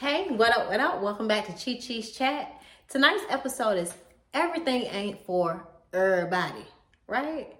Hey, what up, what up? Welcome back to Chi Chi's Chat. Tonight's episode is Everything Ain't For Everybody, right?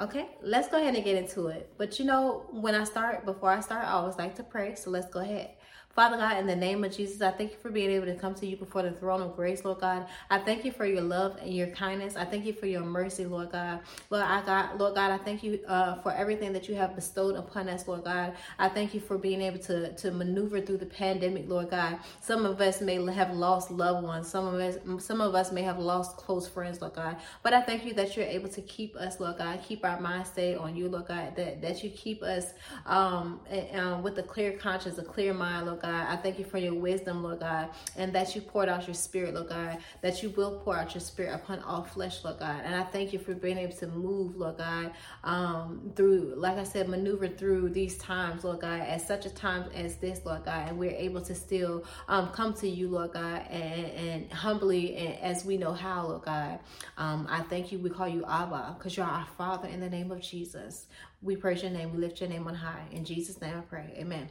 Okay, let's go ahead and get into it. But you know, when I start, before I start, I always like to pray. So let's go ahead. Father God, in the name of Jesus, I thank you for being able to come to you before the throne of grace, Lord God. I thank you for your love and your kindness. I thank you for your mercy, Lord God. Lord, I got, Lord God, I thank you uh, for everything that you have bestowed upon us, Lord God. I thank you for being able to, to maneuver through the pandemic, Lord God. Some of us may have lost loved ones. Some of us, some of us may have lost close friends, Lord God. But I thank you that you're able to keep us, Lord God, keep our mind stayed on you, Lord God. That that you keep us um, um with a clear conscience, a clear mind, Lord God. I thank you for your wisdom, Lord God, and that you poured out your spirit, Lord God, that you will pour out your spirit upon all flesh, Lord God. And I thank you for being able to move, Lord God, um, through, like I said, maneuver through these times, Lord God, at such a time as this, Lord God, and we're able to still um, come to you, Lord God, and, and humbly and as we know how, Lord God. Um, I thank you. We call you Abba because you're our Father in the name of Jesus. We praise your name. We lift your name on high. In Jesus' name I pray. Amen.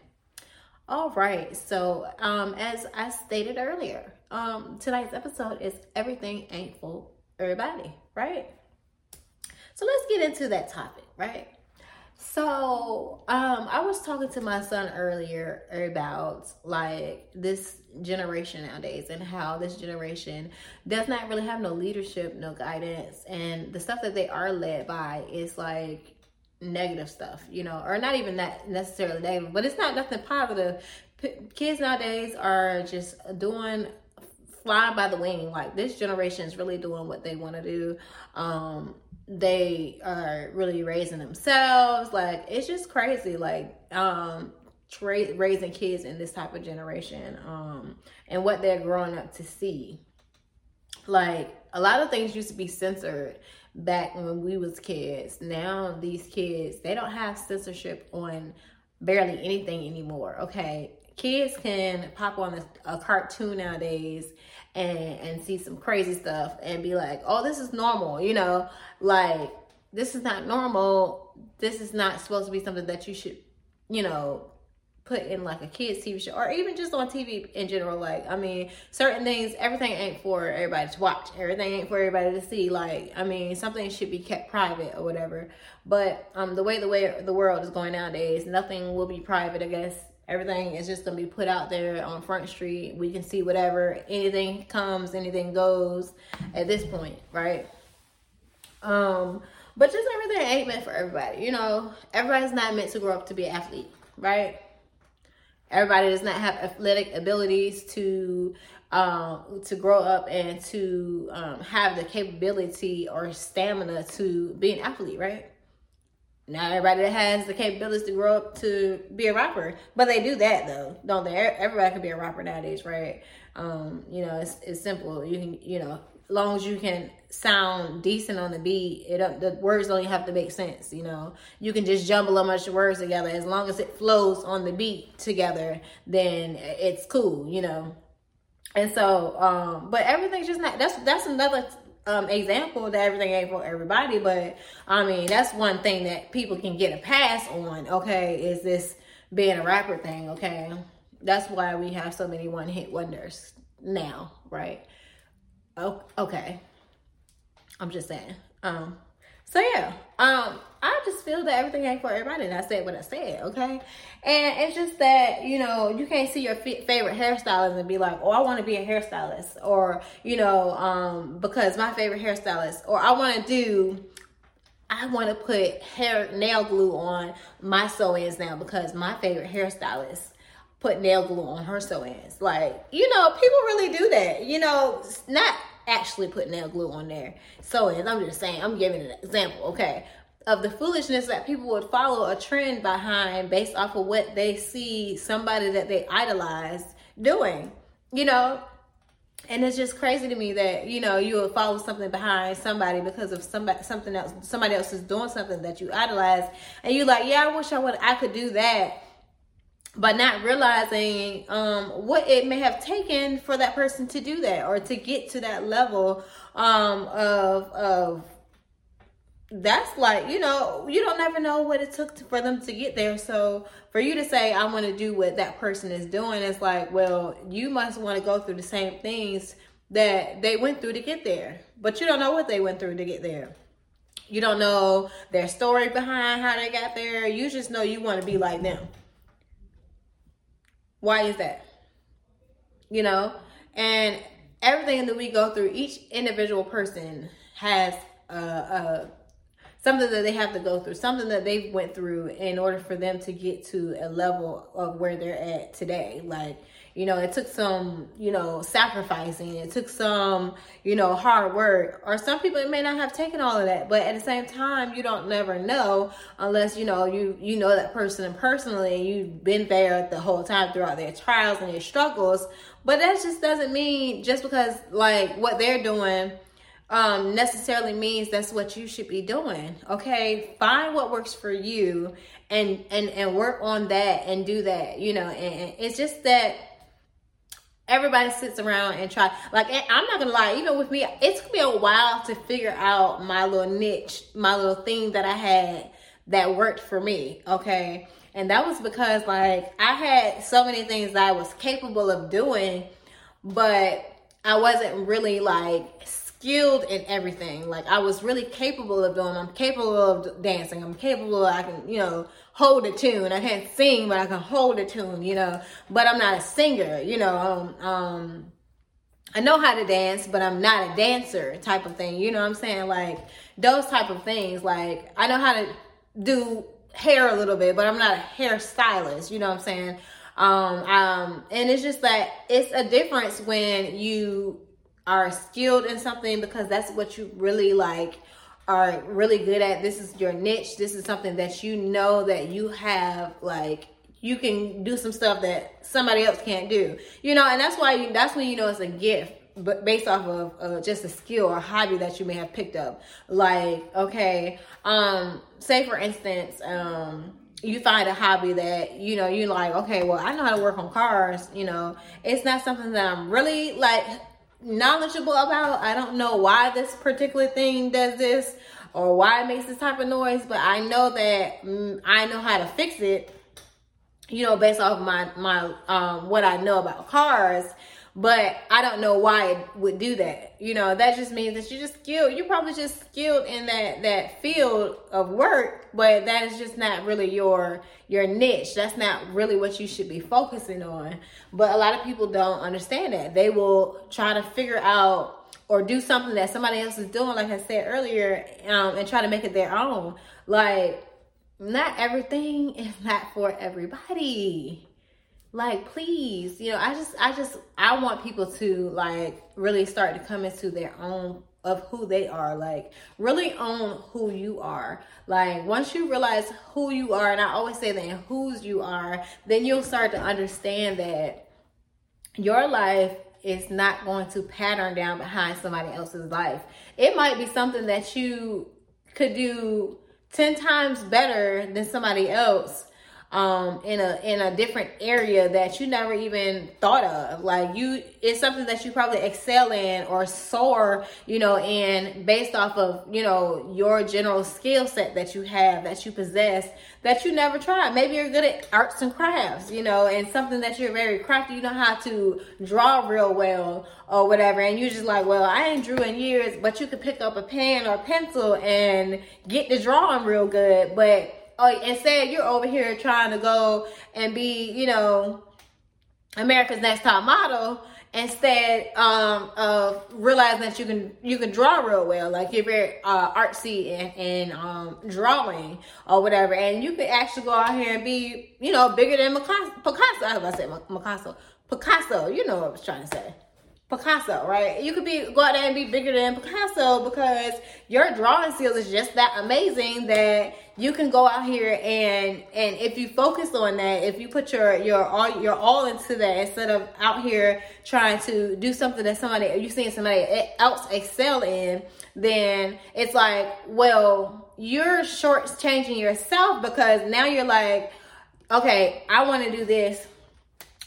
All right. So, um, as I stated earlier, um, tonight's episode is everything ain't for everybody, right? So let's get into that topic, right? So, um, I was talking to my son earlier about like this generation nowadays and how this generation does not really have no leadership, no guidance, and the stuff that they are led by is like negative stuff, you know, or not even that necessarily negative, but it's not nothing positive. P- kids nowadays are just doing flying by the wing. Like this generation is really doing what they want to do. Um, they are really raising themselves. Like it's just crazy. Like um, tra- raising kids in this type of generation um, and what they're growing up to see. Like a lot of things used to be censored back when we was kids. Now these kids, they don't have censorship on barely anything anymore. Okay. Kids can pop on a, a cartoon nowadays and and see some crazy stuff and be like, "Oh, this is normal," you know, like this is not normal. This is not supposed to be something that you should, you know, put in like a kids TV show or even just on TV in general. Like, I mean, certain things, everything ain't for everybody to watch. Everything ain't for everybody to see. Like, I mean, something should be kept private or whatever. But um, the way the way the world is going nowadays, nothing will be private. I guess everything is just gonna be put out there on Front Street. We can see whatever, anything comes, anything goes at this point, right? Um, but just everything ain't meant for everybody. You know, everybody's not meant to grow up to be an athlete, right? Everybody does not have athletic abilities to um, to grow up and to um, have the capability or stamina to be an athlete, right? Not everybody has the capabilities to grow up to be a rapper, but they do that though, don't they? Everybody can be a rapper nowadays, right? Um, you know, it's it's simple. You can, you know, long as you can sound decent on the beat, it the words don't even have to make sense. You know, you can just jumble a bunch of words together as long as it flows on the beat together. Then it's cool. You know, and so, um, but everything's just not. That's that's another um, example that everything ain't for everybody. But I mean, that's one thing that people can get a pass on. Okay, is this being a rapper thing? Okay, that's why we have so many one hit wonders now, right? Oh, okay. I'm just saying. Um, so yeah, um, I just feel that everything ain't for everybody, and I said what I said, okay? And it's just that you know you can't see your f- favorite hairstylist and be like, oh, I want to be a hairstylist, or you know, um, because my favorite hairstylist, or I want to do. I want to put hair nail glue on my sew-ins now because my favorite hairstylist put nail glue on her sew-ins. Like, you know, people really do that. You know, not actually put nail glue on their sew-ins. I'm just saying, I'm giving an example, okay, of the foolishness that people would follow a trend behind based off of what they see somebody that they idolize doing. You know, and it's just crazy to me that you know you would follow something behind somebody because of somebody something else somebody else is doing something that you idolize and you're like yeah i wish i would i could do that but not realizing um, what it may have taken for that person to do that or to get to that level um, of of that's like you know you don't never know what it took to, for them to get there. So for you to say i want to do what that person is doing it's like well you must want to go through the same things that they went through to get there. But you don't know what they went through to get there. You don't know their story behind how they got there. You just know you want to be like them why is that you know and everything that we go through each individual person has a, a something that they have to go through, something that they went through in order for them to get to a level of where they're at today. Like, you know, it took some, you know, sacrificing, it took some, you know, hard work. Or some people it may not have taken all of that, but at the same time, you don't never know unless, you know, you you know that person personally, and you've been there the whole time throughout their trials and their struggles. But that just doesn't mean just because like what they're doing um, necessarily means that's what you should be doing. Okay, find what works for you and and and work on that and do that. You know, and, and it's just that everybody sits around and try. Like I'm not gonna lie, even with me, it took me a while to figure out my little niche, my little thing that I had that worked for me. Okay. And that was because like I had so many things that I was capable of doing, but I wasn't really like skilled in everything. Like I was really capable of doing. I'm capable of dancing. I'm capable. Of, I can, you know, hold a tune. I can't sing, but I can hold a tune. You know, but I'm not a singer. You know, um, um, I know how to dance, but I'm not a dancer type of thing. You know what I'm saying? Like those type of things. Like I know how to do hair a little bit, but I'm not a hairstylist. You know what I'm saying? Um, um, and it's just that it's a difference when you are skilled in something because that's what you really like are really good at. This is your niche. This is something that you know that you have like you can do some stuff that somebody else can't do. You know, and that's why you, that's when you know it's a gift but based off of uh, just a skill or hobby that you may have picked up like okay um say for instance um you find a hobby that you know you're like okay well i know how to work on cars you know it's not something that i'm really like knowledgeable about. I don't know why this particular thing does this or why it makes this type of noise, but I know that mm, I know how to fix it. You know, based off my my um what I know about cars, but I don't know why it would do that. You know, that just means that you're just skilled. You're probably just skilled in that that field of work, but that is just not really your your niche. That's not really what you should be focusing on. But a lot of people don't understand that. They will try to figure out or do something that somebody else is doing, like I said earlier, um, and try to make it their own. Like, not everything is not for everybody like please you know i just i just i want people to like really start to come into their own of who they are like really own who you are. Like once you realize who you are and i always say that whose you are then you'll start to understand that your life is not going to pattern down behind somebody else's life. It might be something that you could do 10 times better than somebody else um in a in a different area that you never even thought of. Like you it's something that you probably excel in or soar you know in based off of you know your general skill set that you have that you possess that you never tried. Maybe you're good at arts and crafts you know and something that you're very crafty you know how to draw real well or whatever. And you're just like well i ain't drew in years but you could pick up a pen or pencil and get the drawing real good. But oh, instead you're over here trying to go and be, you know, America's Next Top Model instead um, of realizing that you can you can draw real well like you're very uh, artsy and, um, drawing or whatever. And you could actually go out here and be you know bigger than Picasso, Picasso I was about to say Picasso. Picasso you know what I was trying to say Picasso, right? You could be go out there and be bigger than Picasso because your drawing skills is just that amazing that you can go out here and and if you focus on that, if you put your your all your all into that instead of out here trying to do something that somebody you seeing somebody else excel in, then it's like, well, you're short changing yourself because now you're like, okay, I want to do this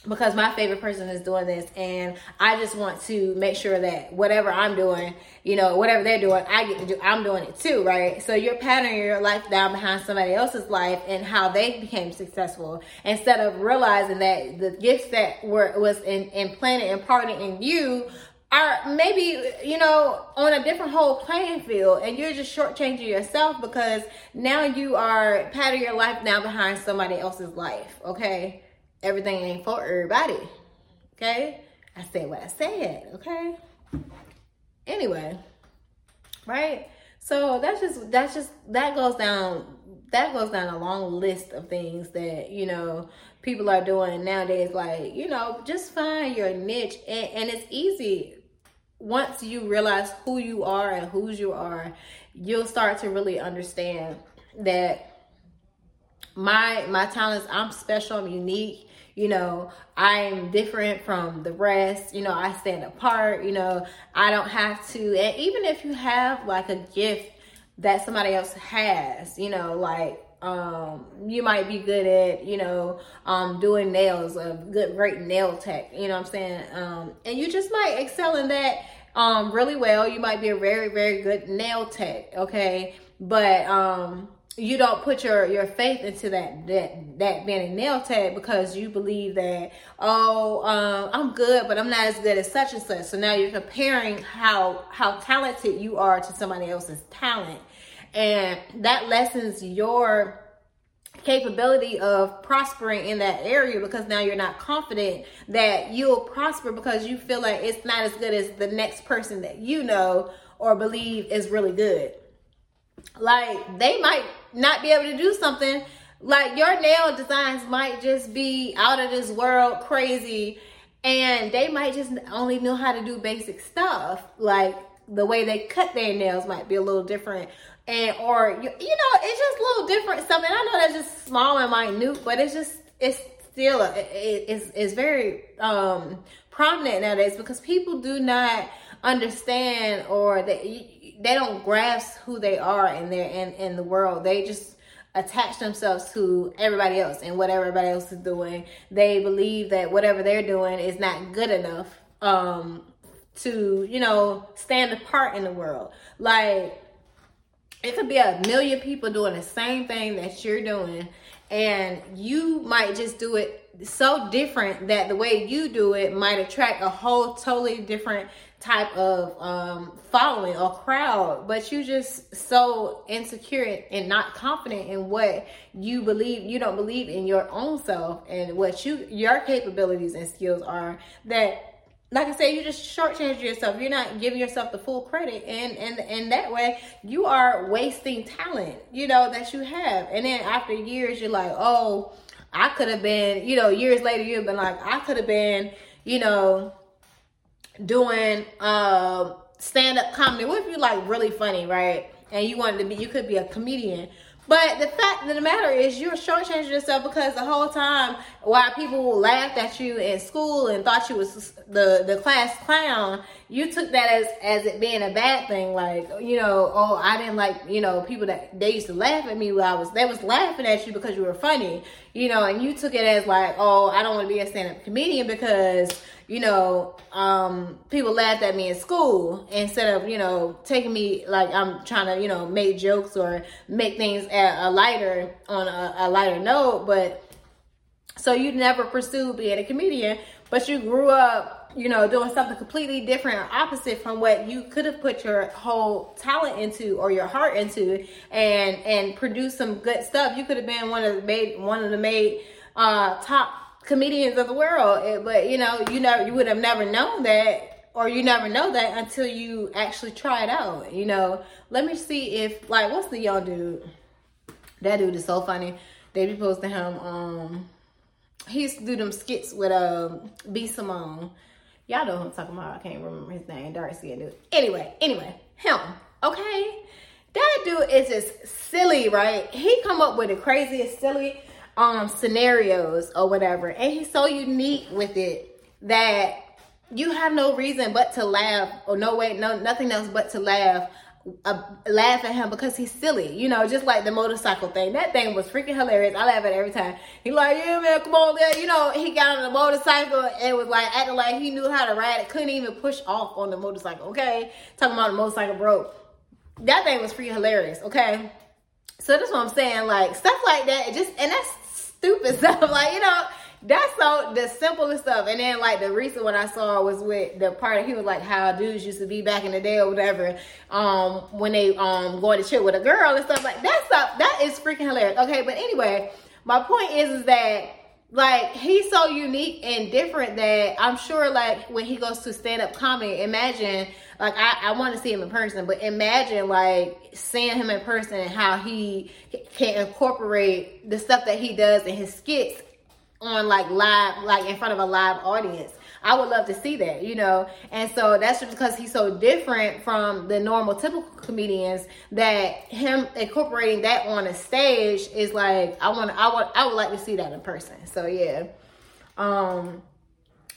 because my favorite person is doing this and I just want to make sure that whatever I'm doing, you know, whatever they're doing, I get to do, I'm doing it too, right? So you're patterning your life down behind somebody else's life and how they became successful instead of realizing that the gifts that were, was in, implanted and imparted in you are maybe, you know, on a different whole playing field and you're just shortchanging yourself because now you are patting your life now behind somebody else's life, okay? Everything ain't for everybody. Okay? I said what I said, okay? Anyway, right? So that's just that's just that goes down that goes down a long list of things that, you know, people are doing nowadays like, you know, just find your niche and, and it's easy once you realize who you are and whose you are, you'll start to really understand that my my talents, I'm special, I'm unique, you know, I'm different from the rest, you know, I stand apart, you know, I don't have to, and even if you have like a gift that somebody else has, you know, like um, you might be good at, you know, um, doing nails, a good, great nail tech, you know what I'm saying? Um, and you just might excel in that um, really well. You might be a very, very good nail tech, okay? But um, you don't put your your faith into that that that being a nail tech because you believe that oh um, I'm good but I'm not as good as such and such. So now you're comparing how how talented you are to somebody else's talent, and that lessens your capability of prospering in that area because now you're not confident that you'll prosper because you feel like it's not as good as the next person that you know or believe is really good. Like they might not be able to do something. Like your nail designs might just be out of this world crazy and they might just only know how to do basic stuff. Like the way they cut their nails might be a little different and or you, you know it's just a little different something i know that's just small and minute but it's just it's still a, it, it's, it's very um prominent nowadays because people do not understand or they they don't grasp who they are in their in in the world. They just attach themselves to everybody else and what everybody else is doing. They believe that whatever they're doing is not good enough um to, you know, stand apart in the world. Like it could be a million people doing the same thing that you're doing and you might just do it so different that the way you do it might attract a whole totally different type of um, following or crowd, but you just so insecure and not confident in what you believe. You don't believe in your own self and what you your capabilities and skills are. That, like I said, you just shortchange yourself. You're not giving yourself the full credit, and and and that way you are wasting talent. You know that you have, and then after years, you're like, oh, I could have been. You know, years later, you've been like, I could have been. You know doing uh, stand up comedy. What if you like really funny, right? And you wanted to be, you could be a comedian. But the fact of the matter is, you're shortchanging yourself because the whole time, while people laughed at you in school and thought you was the the class clown, you took that as as it being a bad thing. Like, you know, oh, I didn't like, you know, people that they used to laugh at me while I was they was laughing at you because you were funny, you know, and you took it as like, oh, I don't want to be a stand up comedian because you know, um, people laughed at me in school instead of, you know, taking me like I'm trying to, you know, make jokes or make things at a lighter on a, a lighter note. But so you never pursued being a comedian, but you grew up, you know, doing something completely different or opposite from what you could have put your whole talent into or your heart into and and produce some good stuff. You could have been one of the made one of the made uh top comedians of the world. But you know, you know, you would have never known that, or you never know that until you actually try it out. You know, let me see if like what's the young dude? That dude is so funny. They be posting him. Um, he used to do them skits with um B Simone. Y'all know who I'm talking about. I can't remember his name. Dark and dude. Anyway, anyway, him. Okay. That dude is just silly, right? He come up with the craziest silly um scenarios or whatever and he's so unique with it that you have no reason but to laugh or no way no nothing else but to laugh uh, laugh at him because he's silly, you know, just like the motorcycle thing. That thing was freaking hilarious. I laugh at it every time. He like, yeah, man, come on, there. You know, he got on the motorcycle and was like acting like he knew how to ride it. Couldn't even push off on the motorcycle. Okay, talking about the motorcycle broke. That thing was freaking hilarious. Okay, so that's what I'm saying. Like stuff like that. Just and that's stupid stuff. Like you know that's so the simplest stuff. And then like the recent one I saw was with the part of he was like how dudes used to be back in the day or whatever. Um, when they um going to chill with a girl and stuff like that stuff. That is freaking hilarious. Okay, but anyway, my point is is that like he's so unique and different that I'm sure like when he goes to stand up comedy, imagine like I, I want to see him in person, but imagine like seeing him in person and how he can incorporate the stuff that he does in his skits on like live, like in front of a live audience. I would love to see that, you know. And so that's just because he's so different from the normal typical comedians that him incorporating that on a stage is like I want I want I would like to see that in person. So yeah. Um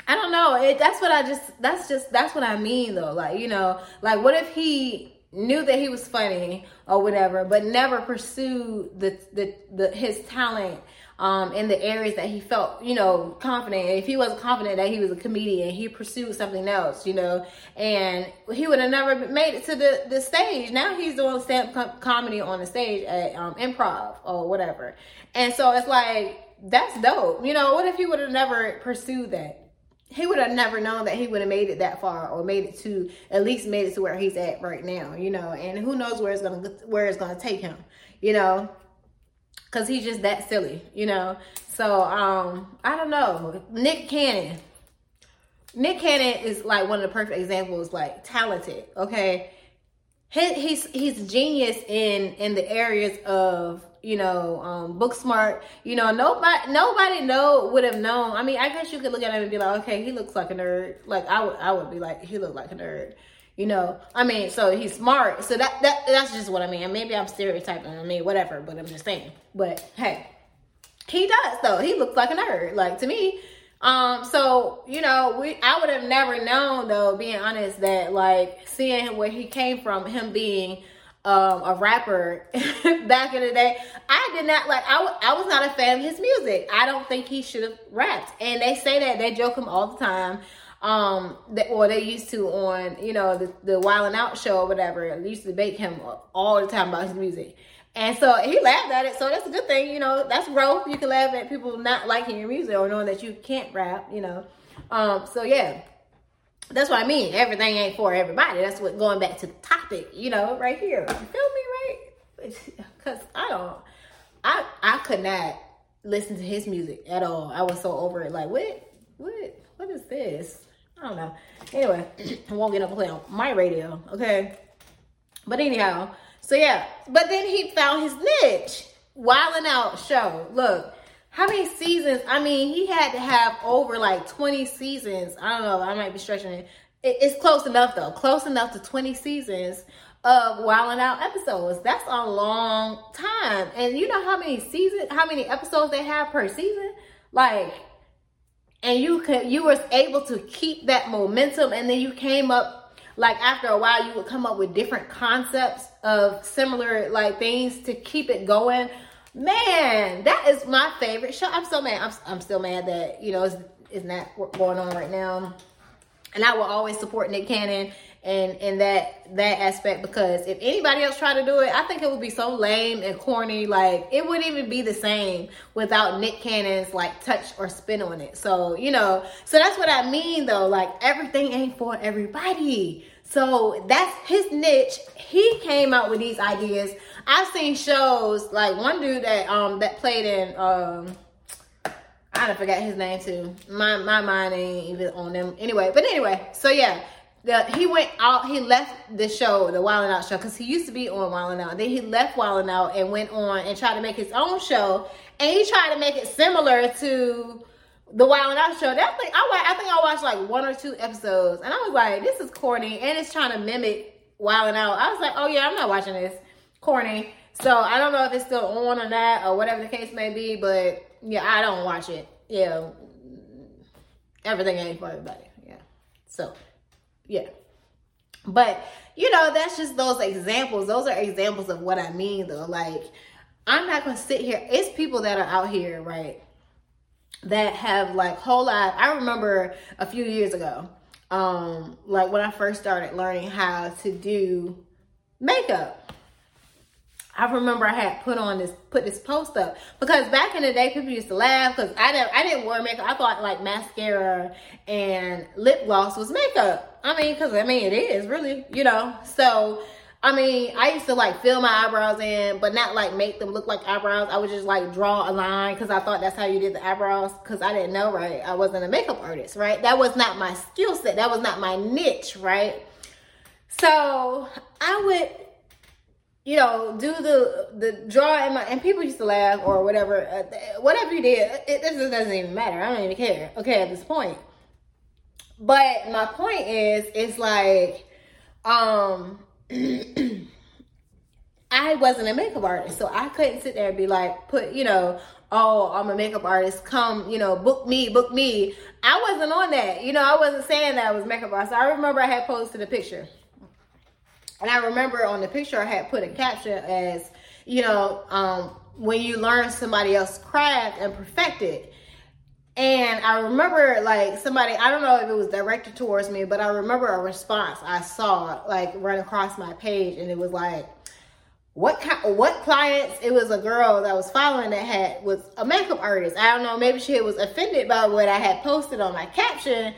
I don't know. It that's what I just that's just that's what I mean though. Like, you know, like what if he knew that he was funny or whatever, but never pursued the the, the his talent um, in the areas that he felt, you know, confident. If he wasn't confident that he was a comedian, he pursued something else, you know, and he would have never made it to the, the stage. Now he's doing stand comedy on the stage at um, improv or whatever. And so it's like, that's dope. You know, what if he would have never pursued that? He would have never known that he would have made it that far or made it to at least made it to where he's at right now, you know, and who knows where it's gonna where it's gonna take him, you know because he's just that silly, you know. So um, I don't know. Nick Cannon. Nick Cannon is like one of the perfect examples, like talented. Okay, he, he's he's genius in in the areas of you know um, book smart. You know nobody nobody know would have known. I mean, I guess you could look at him and be like, okay, he looks like a nerd. Like I would I would be like, he looked like a nerd. You know, I mean, so he's smart. So that that that's just what I mean. Maybe I'm stereotyping. I mean, whatever. But I'm just saying. But hey, he does though. He looks like a nerd. Like to me. Um. So you know, we I would have never known though, being honest, that like seeing where he came from, him being um, a rapper back in the day. I did not like. I, w- I was not a fan of his music. I don't think he should have rapped. And they say that they joke him all the time um that or they used to on you know the the Wild and Out show or whatever. They used to debate him all the time about his music. And so he laughed at it. So that's a good thing, you know. That's growth. You can laugh at people not liking your music or knowing that you can't rap, you know. Um, so yeah. That's what I mean. Everything ain't for everybody. That's what going back to the topic, you know, right here. You feel me, right? Cause I don't I I could not listen to his music at all. I was so over it. Like, what what what is this? I don't know. Anyway, I won't get up and play on my radio, okay? But anyhow, so yeah. But then he found his niche. Wildin' Out show. Look, how many seasons? I mean, he had to have over like 20 seasons. I don't know. I might be stretching it. It's close enough though. Close enough to 20 seasons of Wildin' Out episodes. That's a long time. And you know how many seasons, how many episodes they have per season? Like and you could you was able to keep that momentum and then you came up like after a while you would come up with different concepts of similar like things to keep it going man that is my favorite show i'm so mad i'm, I'm still mad that you know it's, it's not going on right now and i will always support nick cannon and in that that aspect because if anybody else tried to do it, I think it would be so lame and corny. Like it wouldn't even be the same without Nick Cannon's like touch or spin on it. So you know, so that's what I mean though. Like everything ain't for everybody. So that's his niche. He came out with these ideas. I've seen shows like one dude that um that played in um I don't forget his name too. My my mind ain't even on them anyway. But anyway, so yeah the, he went out, he left the show, the Wild and Out show, because he used to be on Wild and Out. Then he left Wild and Out and went on and tried to make his own show. And he tried to make it similar to the Wild and Out show. That thing, I, I think I watched like one or two episodes, and I was like, this is corny, and it's trying to mimic Wild and Out. I was like, oh yeah, I'm not watching this. Corny. So I don't know if it's still on or not, or whatever the case may be, but yeah, I don't watch it. Yeah, everything ain't for everybody. Yeah. So yeah. But you know, that's just those examples. Those are examples of what I mean though. Like I'm not gonna sit here. It's people that are out here, right? That have like whole life. I remember a few years ago, um, like when I first started learning how to do makeup. I remember I had put on this put this post up because back in the day people used to laugh because I didn't I didn't wear makeup. I thought like mascara and lip gloss was makeup. I mean, because I mean it is really, you know. So I mean, I used to like fill my eyebrows in, but not like make them look like eyebrows. I would just like draw a line because I thought that's how you did the eyebrows because I didn't know, right? I wasn't a makeup artist, right? That was not my skill set. That was not my niche, right? So I would you know, do the the draw and my and people used to laugh or whatever, uh, whatever you did, it, it doesn't even matter. I don't even care. Okay, at this point. But my point is, it's like, um, I wasn't a makeup artist, so I couldn't sit there and be like, put, you know, oh, I'm a makeup artist. Come, you know, book me, book me. I wasn't on that. You know, I wasn't saying that I was makeup artist. I remember I had posted a picture and I remember on the picture I had put a caption as, you know, um, when you learn somebody else's craft and perfect it. And I remember like somebody, I don't know if it was directed towards me, but I remember a response I saw like run across my page and it was like, what kind, what clients, it was a girl that was following that had, was a makeup artist. I don't know, maybe she was offended by what I had posted on my caption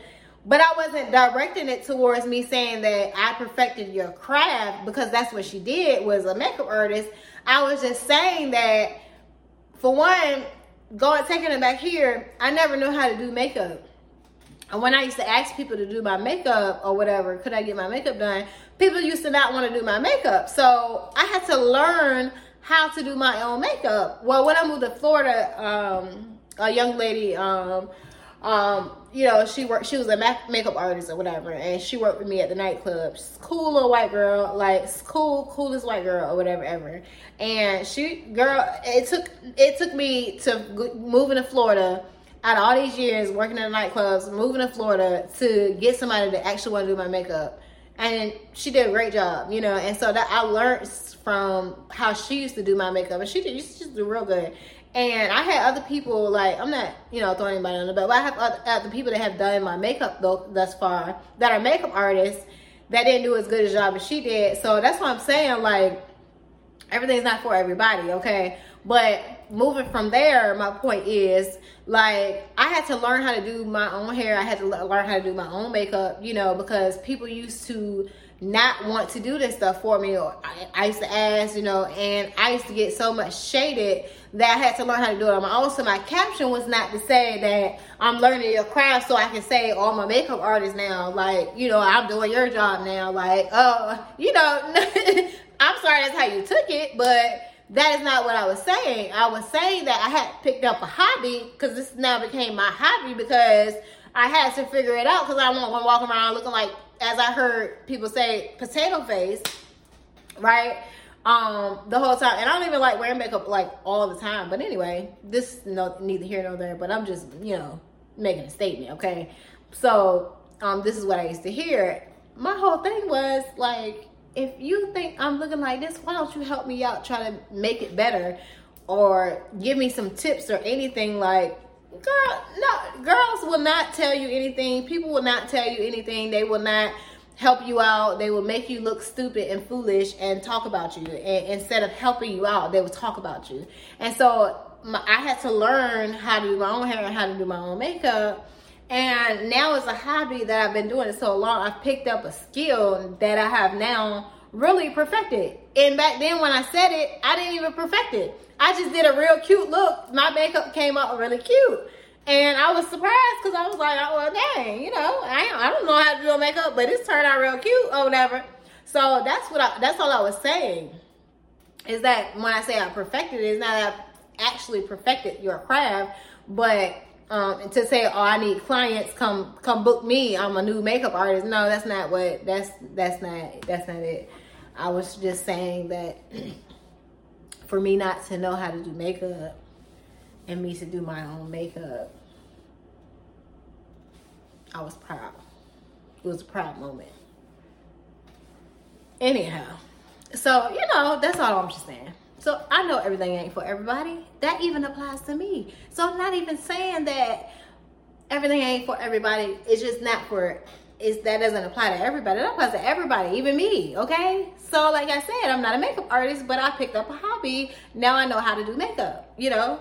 but I wasn't directing it towards me saying that I perfected your craft because that's what she did was a makeup artist. I was just saying that for one, going taking it back here, I never knew how to do makeup. And when I used to ask people to do my makeup or whatever, could I get my makeup done? People used to not want to do my makeup. So I had to learn how to do my own makeup. Well, when I moved to Florida, um, a young lady, um, um, you know, she worked, she was a makeup artist or whatever, and she worked with me at the nightclub. She's cool little white girl, like cool, coolest white girl or whatever ever. And she, girl, it took, it took me to moving to Florida out of all these years working in the nightclubs, moving to Florida to get somebody to actually want to do my makeup. And she did a great job, you know, and so that I learned from how she used to do my makeup, and she did, she just do real good. And I had other people like I'm not you know throwing anybody on the belt, but I have other, other people that have done my makeup though thus far that are makeup artists that didn't do as good a job as she did. So that's what I'm saying. Like everything's not for everybody, okay? But moving from there, my point is like I had to learn how to do my own hair. I had to learn how to do my own makeup, you know, because people used to not want to do this stuff for me or I, I, used to ask you know and i used to get so much shaded that i had to learn how to do it on my own so my caption was not to say that i'm learning your craft so i can say oh i'm a makeup artist now like you know i'm doing your job now like uh you know i'm sorry that's how you took it but that is not what I was saying. I was saying that I had picked up a hobby because this now became my hobby because I had to figure it out because I don't want to walk around looking like as I heard people say, potato face, right? Um, the whole time. And I don't even like wearing makeup like all the time. But anyway, this no neither here nor there. But I'm just, you know, making a statement, okay? So um this is what I used to hear. My whole thing was like, if you think I'm looking like this, why don't you help me out, try to make it better? Or give me some tips or anything like girl, no, girls will not tell you anything. People will not tell you anything. They will not help you out. They will make you look stupid and foolish and talk about you. And instead of helping you out, they will talk about you. And so my, I had to learn how to do my own hair and how to do my own makeup. And now it's a hobby that I've been doing it so long. I've picked up a skill that I have now really perfected. And back then when I said it, I didn't even perfect it. I just did a real cute look. My makeup came out really cute. And I was surprised because I was like, oh, well, dang, you know, I, I don't know how to do makeup, but it's turned out real cute or whatever. So that's what I, that's all I was saying. Is that when I say I perfected it, it's not that I actually perfected your craft, but um, to say, oh, I need clients, come come book me. I'm a new makeup artist. No, that's not what. That's that's not that's not it. I was just saying that for me not to know how to do makeup and me to do my own makeup, I was proud. It was a proud moment. anyhow, so you know, that's all I'm just saying. So I know everything ain't for everybody. That even applies to me. So I'm not even saying that everything ain't for everybody. It's just not for it's that doesn't apply to everybody. That applies to everybody, even me. Okay. So like I said, I'm not a makeup artist, but I picked up a hobby. Now I know how to do makeup. You know.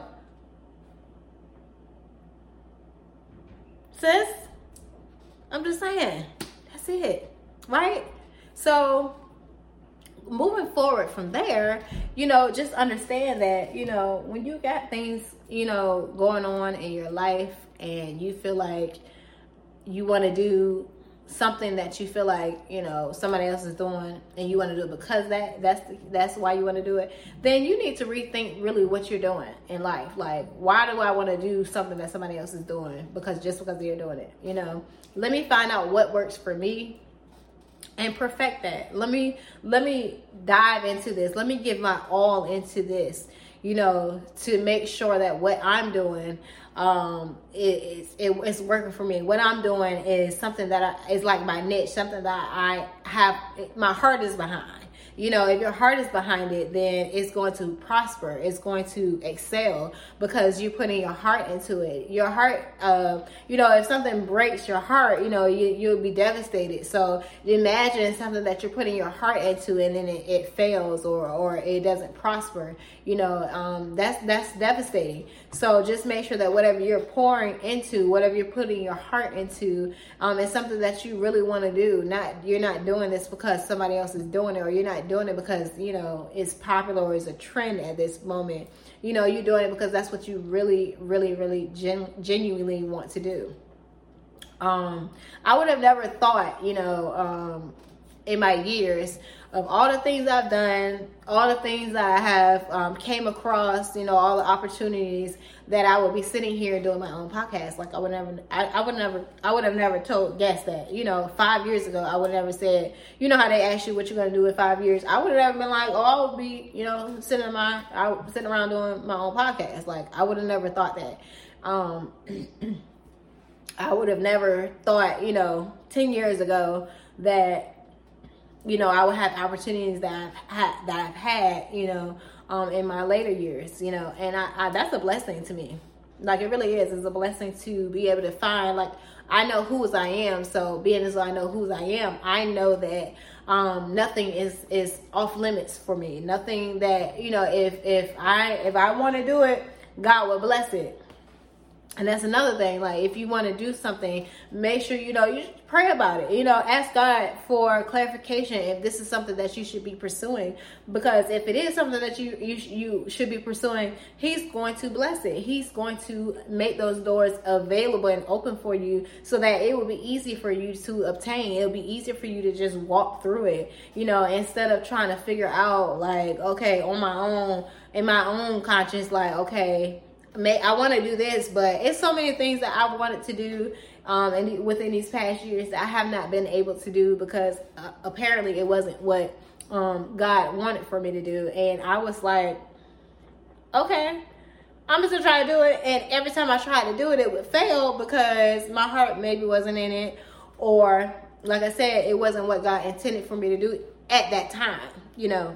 Sis, I'm just saying. That's it. Right? So moving forward from there, you know, just understand that, you know, when you got things, you know, going on in your life and you feel like you want to do something that you feel like you know somebody else is doing and you want to do it because that that's that's why you want to do it then you need to rethink really what you're doing in life. Like why do i want to do something that somebody else is doing because just because they're doing it you know? Let me find out what works for me and perfect that. Let me let me dive into this. Let me give my all into this you know to make sure that what i'm doing um, it, it, it's working for me. What I'm doing is something that I, is like my niche, something that I have, my heart is behind you know, if your heart is behind it, then it's going to prosper. It's going to excel because you're putting your heart into it. Your heart, uh, you know, if something breaks your heart, you know, you, you'll be devastated. So imagine something that you're putting your heart into and then it, it fails or, or it doesn't prosper. You know, um, that's, that's devastating. So just make sure that whatever you're pouring into, whatever you're putting your heart into, um, is something that you really want to do. Not, you're not doing this because somebody else is doing it or you're not doing it because you know it's popular or is a trend at this moment. You know, you're doing it because that's what you really, really, really gen- genuinely want to do. Um, I would have never thought, you know, um, in my years of all the things I've done, all the things I have um, came across, you know, all the opportunities that I would be sitting here doing my own podcast. Like I would never, I, I would never, I would have never told guests that, you know, five years ago, I would never said, you know how they ask you what you're going to do in five years. I would have never been like, oh, I would be, you know, sitting in my, I would sitting around doing my own podcast. Like I would have never thought that. Um, I would have never thought, you know, 10 years ago that you know, I would have opportunities that I've had, that I've had, you know, um, in my later years, you know, and I, I, that's a blessing to me. Like it really is. It's a blessing to be able to find like I know whose I am. So being as I know whose I am, I know that um, nothing is is off limits for me. Nothing that you know if if I if I want to do it, God will bless it. And that's another thing. Like, if you want to do something, make sure you know you pray about it. You know, ask God for clarification if this is something that you should be pursuing. Because if it is something that you you you should be pursuing, He's going to bless it. He's going to make those doors available and open for you, so that it will be easy for you to obtain. It'll be easier for you to just walk through it. You know, instead of trying to figure out like, okay, on my own, in my own conscience, like, okay may I want to do this, but it's so many things that I wanted to do um, and within these past years I have not been able to do because uh, apparently it wasn't what um, God wanted for me to do, and I was like, okay. I'm just gonna try to do it, and every time I tried to do it, it would fail because my heart maybe wasn't in it, or like I said, it wasn't what God intended for me to do at that time, you know.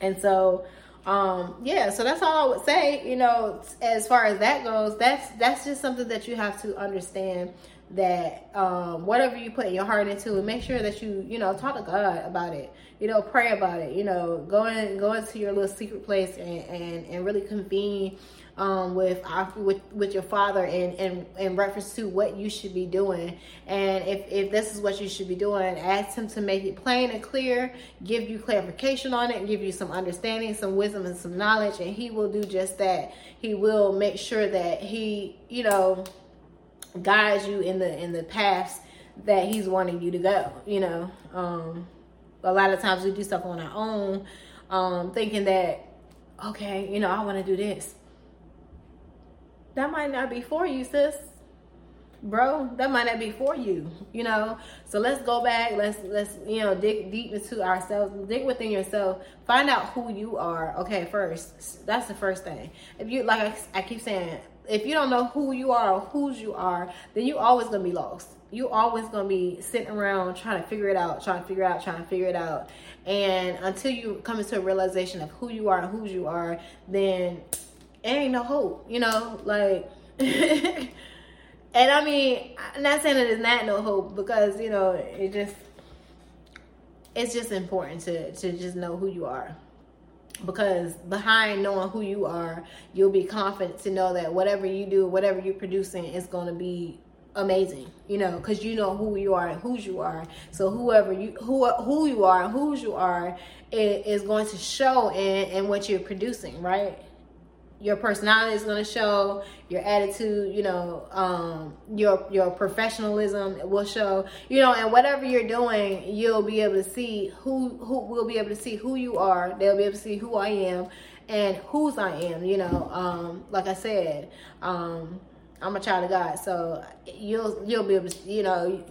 And so um yeah so that's all i would say you know as far as that goes that's that's just something that you have to understand that um whatever you put your heart into make sure that you you know talk to god about it you know pray about it you know go in go into your little secret place and and, and really convene um, with with with your father in, in in reference to what you should be doing. And if if this is what you should be doing, ask him to make it plain and clear, give you clarification on it, give you some understanding, some wisdom, and some knowledge, and he will do just that. He will make sure that he, you know, guides you in the in the paths that he's wanting you to go. You know, um, a lot of times we do stuff on our own, um, thinking that okay, you know, I want to do this that might not be for you, sis. Bro, that might not be for you, you know. So let's go back. Let's let's you know dig deep into ourselves. Dig within yourself. Find out who you are. Okay, first that's the first thing. If you like, I, I keep saying, if you don't know who you are or whose you are, then you always gonna be lost. You always gonna be sitting around trying to figure it out, trying to figure out, trying to figure it out. And until you come into a realization of who you are and whose you are, then there ain't no hope. You know, like. and I mean, I'm not saying that not no hope because you know it just it's just important to to just know who you are because behind knowing who you are you'll be confident to know that whatever you do whatever you're producing is going to be amazing you know because you know who you are and whose you are so whoever you who who you are and whose you are is going to show in in what you're producing right your personality is going to show your attitude you know um, your your professionalism will show you know and whatever you're doing you'll be able to see who who will be able to see who you are they'll be able to see who i am and whose i am you know um, like i said um, i'm a child of god so you'll you'll be able to you know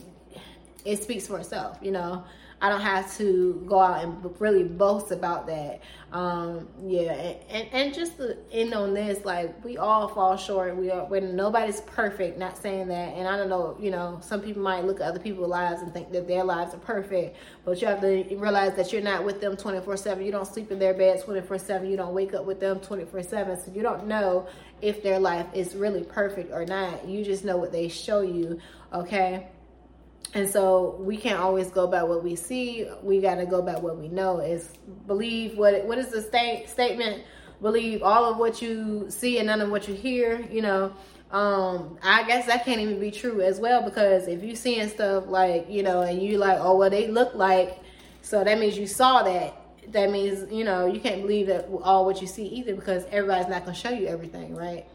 it speaks for itself you know I don't have to go out and really boast about that. Um, yeah, and, and just to end on this, like we all fall short. We are when nobody's perfect. Not saying that, and I don't know. You know, some people might look at other people's lives and think that their lives are perfect, but you have to realize that you're not with them 24 seven. You don't sleep in their bed 24 seven. You don't wake up with them 24 seven. So you don't know if their life is really perfect or not. You just know what they show you. Okay and so we can't always go by what we see. We got to go by what we know. Is believe what what is the state statement? Believe all of what you see and none of what you hear. You know, um, I guess that can't even be true as well because if you're seeing stuff like you know, and you like, oh well, they look like, so that means you saw that. That means you know you can't believe that all what you see either because everybody's not gonna show you everything, right?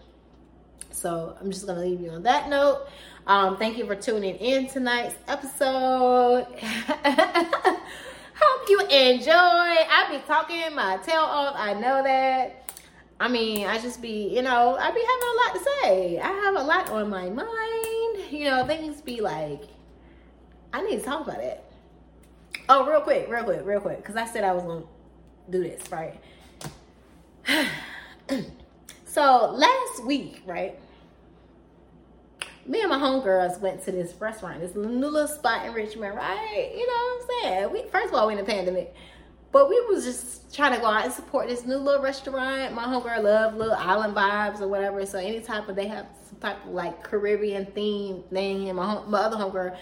So I'm just gonna leave you on that note. Um, thank you for tuning in tonight's episode. Hope you enjoy. I be talking my tail off. I know that. I mean, I just be, you know, I be having a lot to say. I have a lot on my mind. You know, things be like, I need to talk about it. Oh, real quick, real quick, real quick, because I said I was gonna do this, right? so last week, right? Me and my homegirls went to this restaurant, this new little spot in Richmond, right? You know what I'm saying? We first of all we in the pandemic. But we was just trying to go out and support this new little restaurant. My homegirl love little island vibes or whatever. So any type of they have some type of like Caribbean theme thing. And my home, my other homegirl,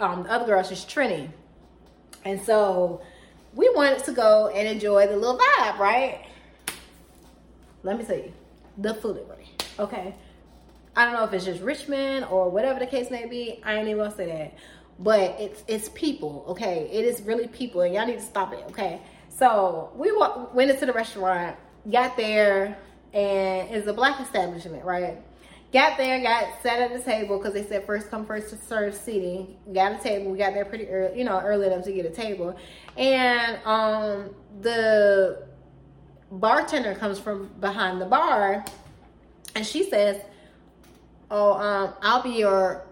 um, the other girl, she's Trini. And so we wanted to go and enjoy the little vibe, right? Let me tell you, the foolery. Okay. I don't know if it's just Richmond or whatever the case may be. I ain't even gonna say that. But it's it's people, okay? It is really people, and y'all need to stop it, okay? So we went into the restaurant, got there, and it's a black establishment, right? Got there, got sat at the table because they said first come first to serve seating. Got a table. We got there pretty early, you know, early enough to get a table. And um the bartender comes from behind the bar and she says, oh, um, I'll be your,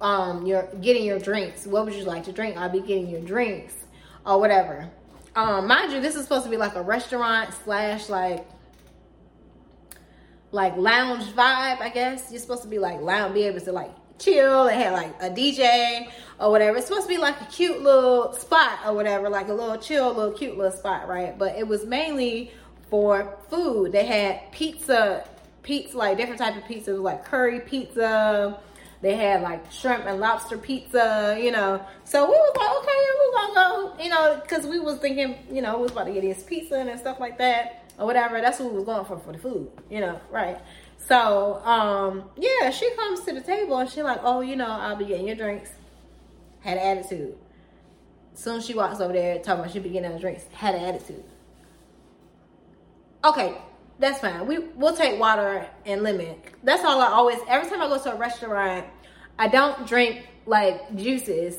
um, your getting your drinks. What would you like to drink? I'll be getting your drinks or whatever. Um, mind you, this is supposed to be like a restaurant slash like like lounge vibe, I guess. You're supposed to be like lounge, be able to like chill and have like a DJ or whatever. It's supposed to be like a cute little spot or whatever, like a little chill, little cute little spot, right? But it was mainly for food. They had pizza pizza, like different type of pizzas, like curry pizza. They had like shrimp and lobster pizza, you know. So we was like, okay, we're gonna go, you know, because we was thinking, you know, we was about to get his pizza and stuff like that or whatever. That's what we was going for for the food, you know, right? So, um, yeah, she comes to the table and she like, oh, you know, I'll be getting your drinks. Had an attitude. Soon she walks over there talking about she be getting her drinks. Had an attitude. Okay, that's fine. We we'll take water and lemon. That's all I always. Every time I go to a restaurant, I don't drink like juices.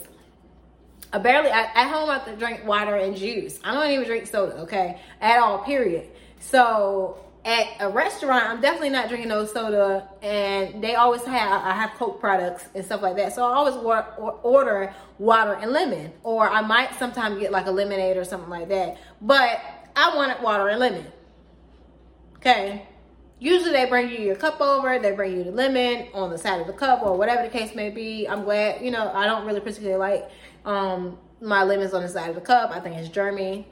I barely I, at home. I have to drink water and juice. I don't even drink soda. Okay, at all. Period. So at a restaurant, I'm definitely not drinking no soda, and they always have I have Coke products and stuff like that. So I always order water and lemon, or I might sometimes get like a lemonade or something like that. But I wanted water and lemon. Okay. usually they bring you your cup over, they bring you the lemon on the side of the cup or whatever the case may be. I'm glad, you know, I don't really particularly like um, my lemons on the side of the cup. I think it's germy.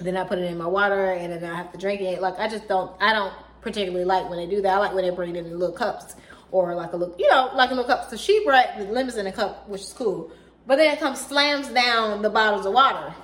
Then I put it in my water and then I have to drink it. Like I just don't, I don't particularly like when they do that. I like when they bring it in little cups or like a little, you know, like a little cup. So she brought the lemons in a cup, which is cool. But then it comes slams down the bottles of water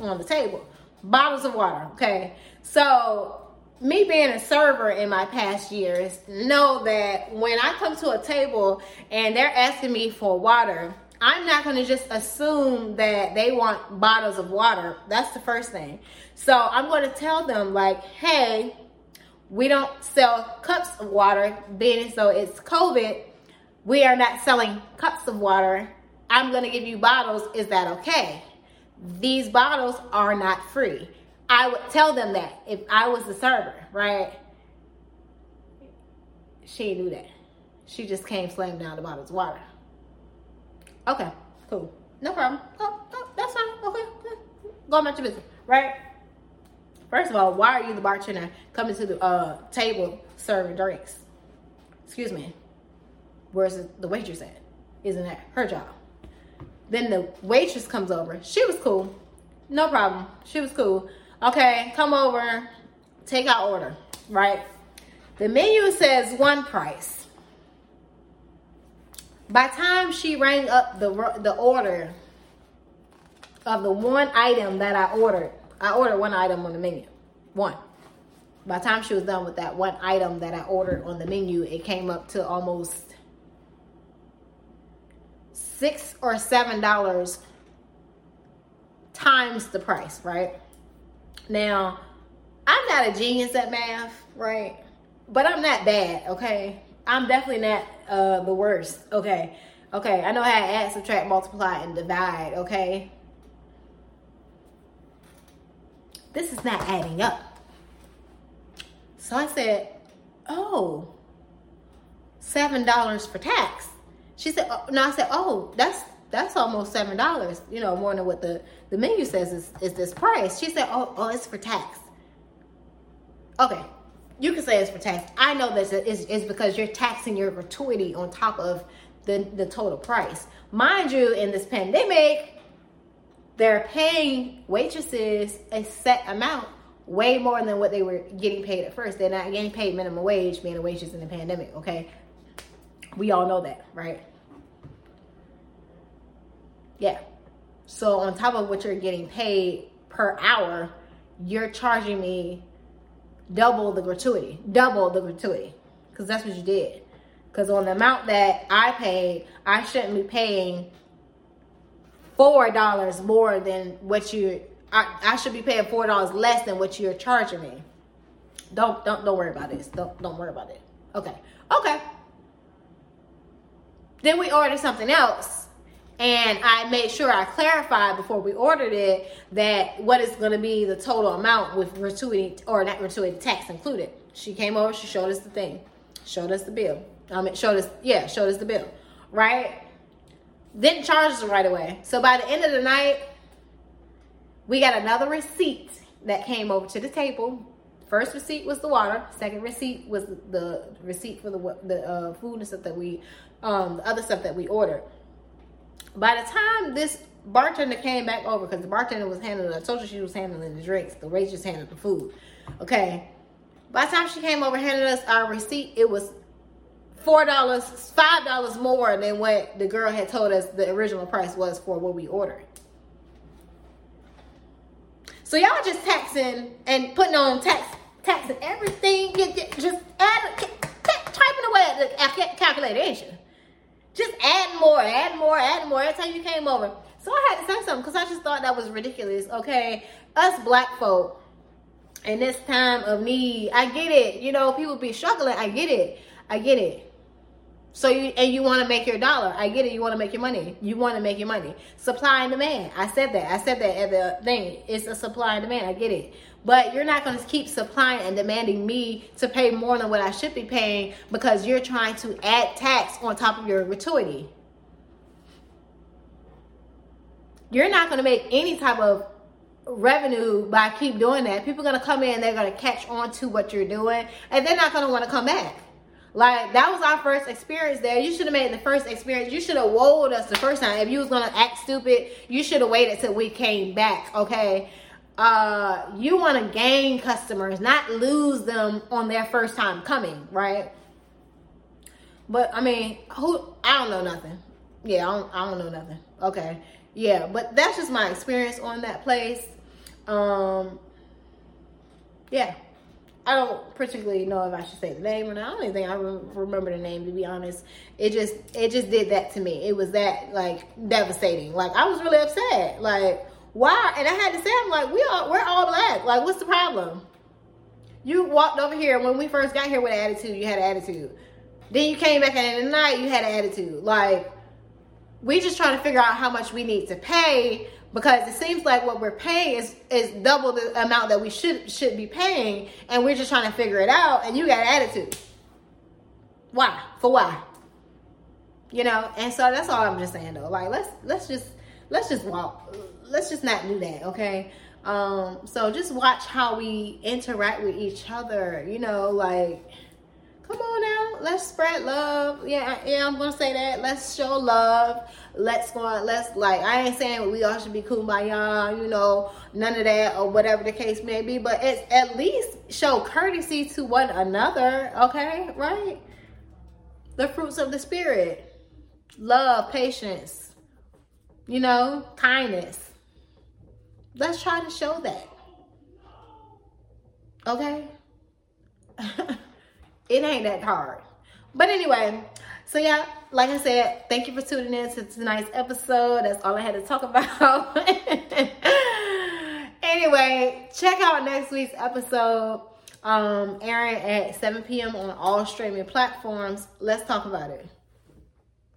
on the table. Bottles of water, okay? So me being a server in my past years know that when I come to a table and they're asking me for water, I'm not going to just assume that they want bottles of water. That's the first thing. So I'm going to tell them like, "Hey, we don't sell cups of water, being so it's COVID. We are not selling cups of water. I'm going to give you bottles. Is that okay? These bottles are not free. I would tell them that if I was the server, right? She knew that. She just came slamming down the bottles of water. Okay, cool. No problem. Oh, oh that's fine. Okay, go about your business, right? First of all, why are you the bartender coming to the uh, table serving drinks? Excuse me. Where's the waitress at? Isn't that her job? Then the waitress comes over. She was cool. No problem. She was cool. Okay, come over, take our order, right? The menu says one price. By time she rang up the the order of the one item that I ordered, I ordered one item on the menu. One. By time she was done with that one item that I ordered on the menu, it came up to almost six or seven dollars times the price, right? Now, I'm not a genius at math, right? But I'm not bad, okay? I'm definitely not uh, the worst, okay? Okay, I know how to add, subtract, multiply, and divide, okay? This is not adding up. So I said, oh, $7 for tax. She said, oh, no, I said, oh, that's that's almost seven dollars, you know, more than what the, the menu says is, is this price. She said, Oh, oh, it's for tax. Okay. You can say it's for tax. I know this is it's because you're taxing your gratuity on top of the, the total price. Mind you, in this pandemic, they're paying waitresses a set amount way more than what they were getting paid at first. They're not getting paid minimum wage being a waitress in the pandemic, okay? We all know that, right? Yeah. So on top of what you're getting paid per hour, you're charging me double the gratuity, double the gratuity, because that's what you did. Because on the amount that I paid, I shouldn't be paying four dollars more than what you. I, I should be paying four dollars less than what you're charging me. Don't don't don't worry about this. Don't don't worry about it. Okay. Okay. Then we ordered something else and I made sure I clarified before we ordered it that what is going to be the total amount with gratuity or not gratuity tax included. She came over, she showed us the thing, showed us the bill. I mean, showed us, yeah, showed us the bill, right? Didn't charge us right away. So by the end of the night, we got another receipt that came over to the table. First receipt was the water. Second receipt was the receipt for the the uh, food and stuff that we, um, the other stuff that we ordered. By the time this bartender came back over, because the bartender was handling, I told you she was handling the drinks, the waitress handled the food. Okay. By the time she came over, handed us our receipt, it was four dollars, five dollars more than what the girl had told us the original price was for what we ordered. So y'all just taxing and putting on tax, taxing everything. Just add, typing away at the calculator, ain't you? Just add more, add more, add more. Every time you came over. So I had to say something because I just thought that was ridiculous. Okay, us black folk in this time of need, I get it. You know, people be struggling. I get it. I get it. So you and you want to make your dollar. I get it. You want to make your money. You want to make your money. Supply and demand. I said that. I said that at the thing. It's a supply and demand. I get it. But you're not going to keep supplying and demanding me to pay more than what I should be paying because you're trying to add tax on top of your gratuity. You're not going to make any type of revenue by keep doing that. People are gonna come in, they're gonna catch on to what you're doing, and they're not gonna want to come back. Like that was our first experience there. You should have made the first experience. You should have woed us the first time. If you was gonna act stupid, you should have waited till we came back. Okay. Uh, you want to gain customers, not lose them on their first time coming, right? But I mean, who? I don't know nothing. Yeah, I don't, I don't know nothing. Okay, yeah, but that's just my experience on that place. Um, yeah, I don't particularly know if I should say the name or not. I don't even think I remember the name to be honest. It just it just did that to me. It was that like devastating. Like I was really upset. Like why? And I had to say, I'm like, we all we're all black. Like what's the problem? You walked over here when we first got here with an attitude. You had an attitude. Then you came back in the night. You had an attitude. Like we just trying to figure out how much we need to pay because it seems like what we're paying is is double the amount that we should should be paying, and we're just trying to figure it out. And you got attitude. Why? For why? You know. And so that's all I'm just saying though. Like let's let's just let's just walk. Let's just not do that. Okay. Um. So just watch how we interact with each other. You know, like come on now let's spread love yeah yeah i'm gonna say that let's show love let's go on let's like i ain't saying we all should be kumbaya you know none of that or whatever the case may be but it's at least show courtesy to one another okay right the fruits of the spirit love patience you know kindness let's try to show that okay it ain't that hard. But anyway, so yeah, like I said, thank you for tuning in to tonight's episode. That's all I had to talk about. anyway, check out next week's episode. Um, airing at 7 p.m. on all streaming platforms. Let's talk about it.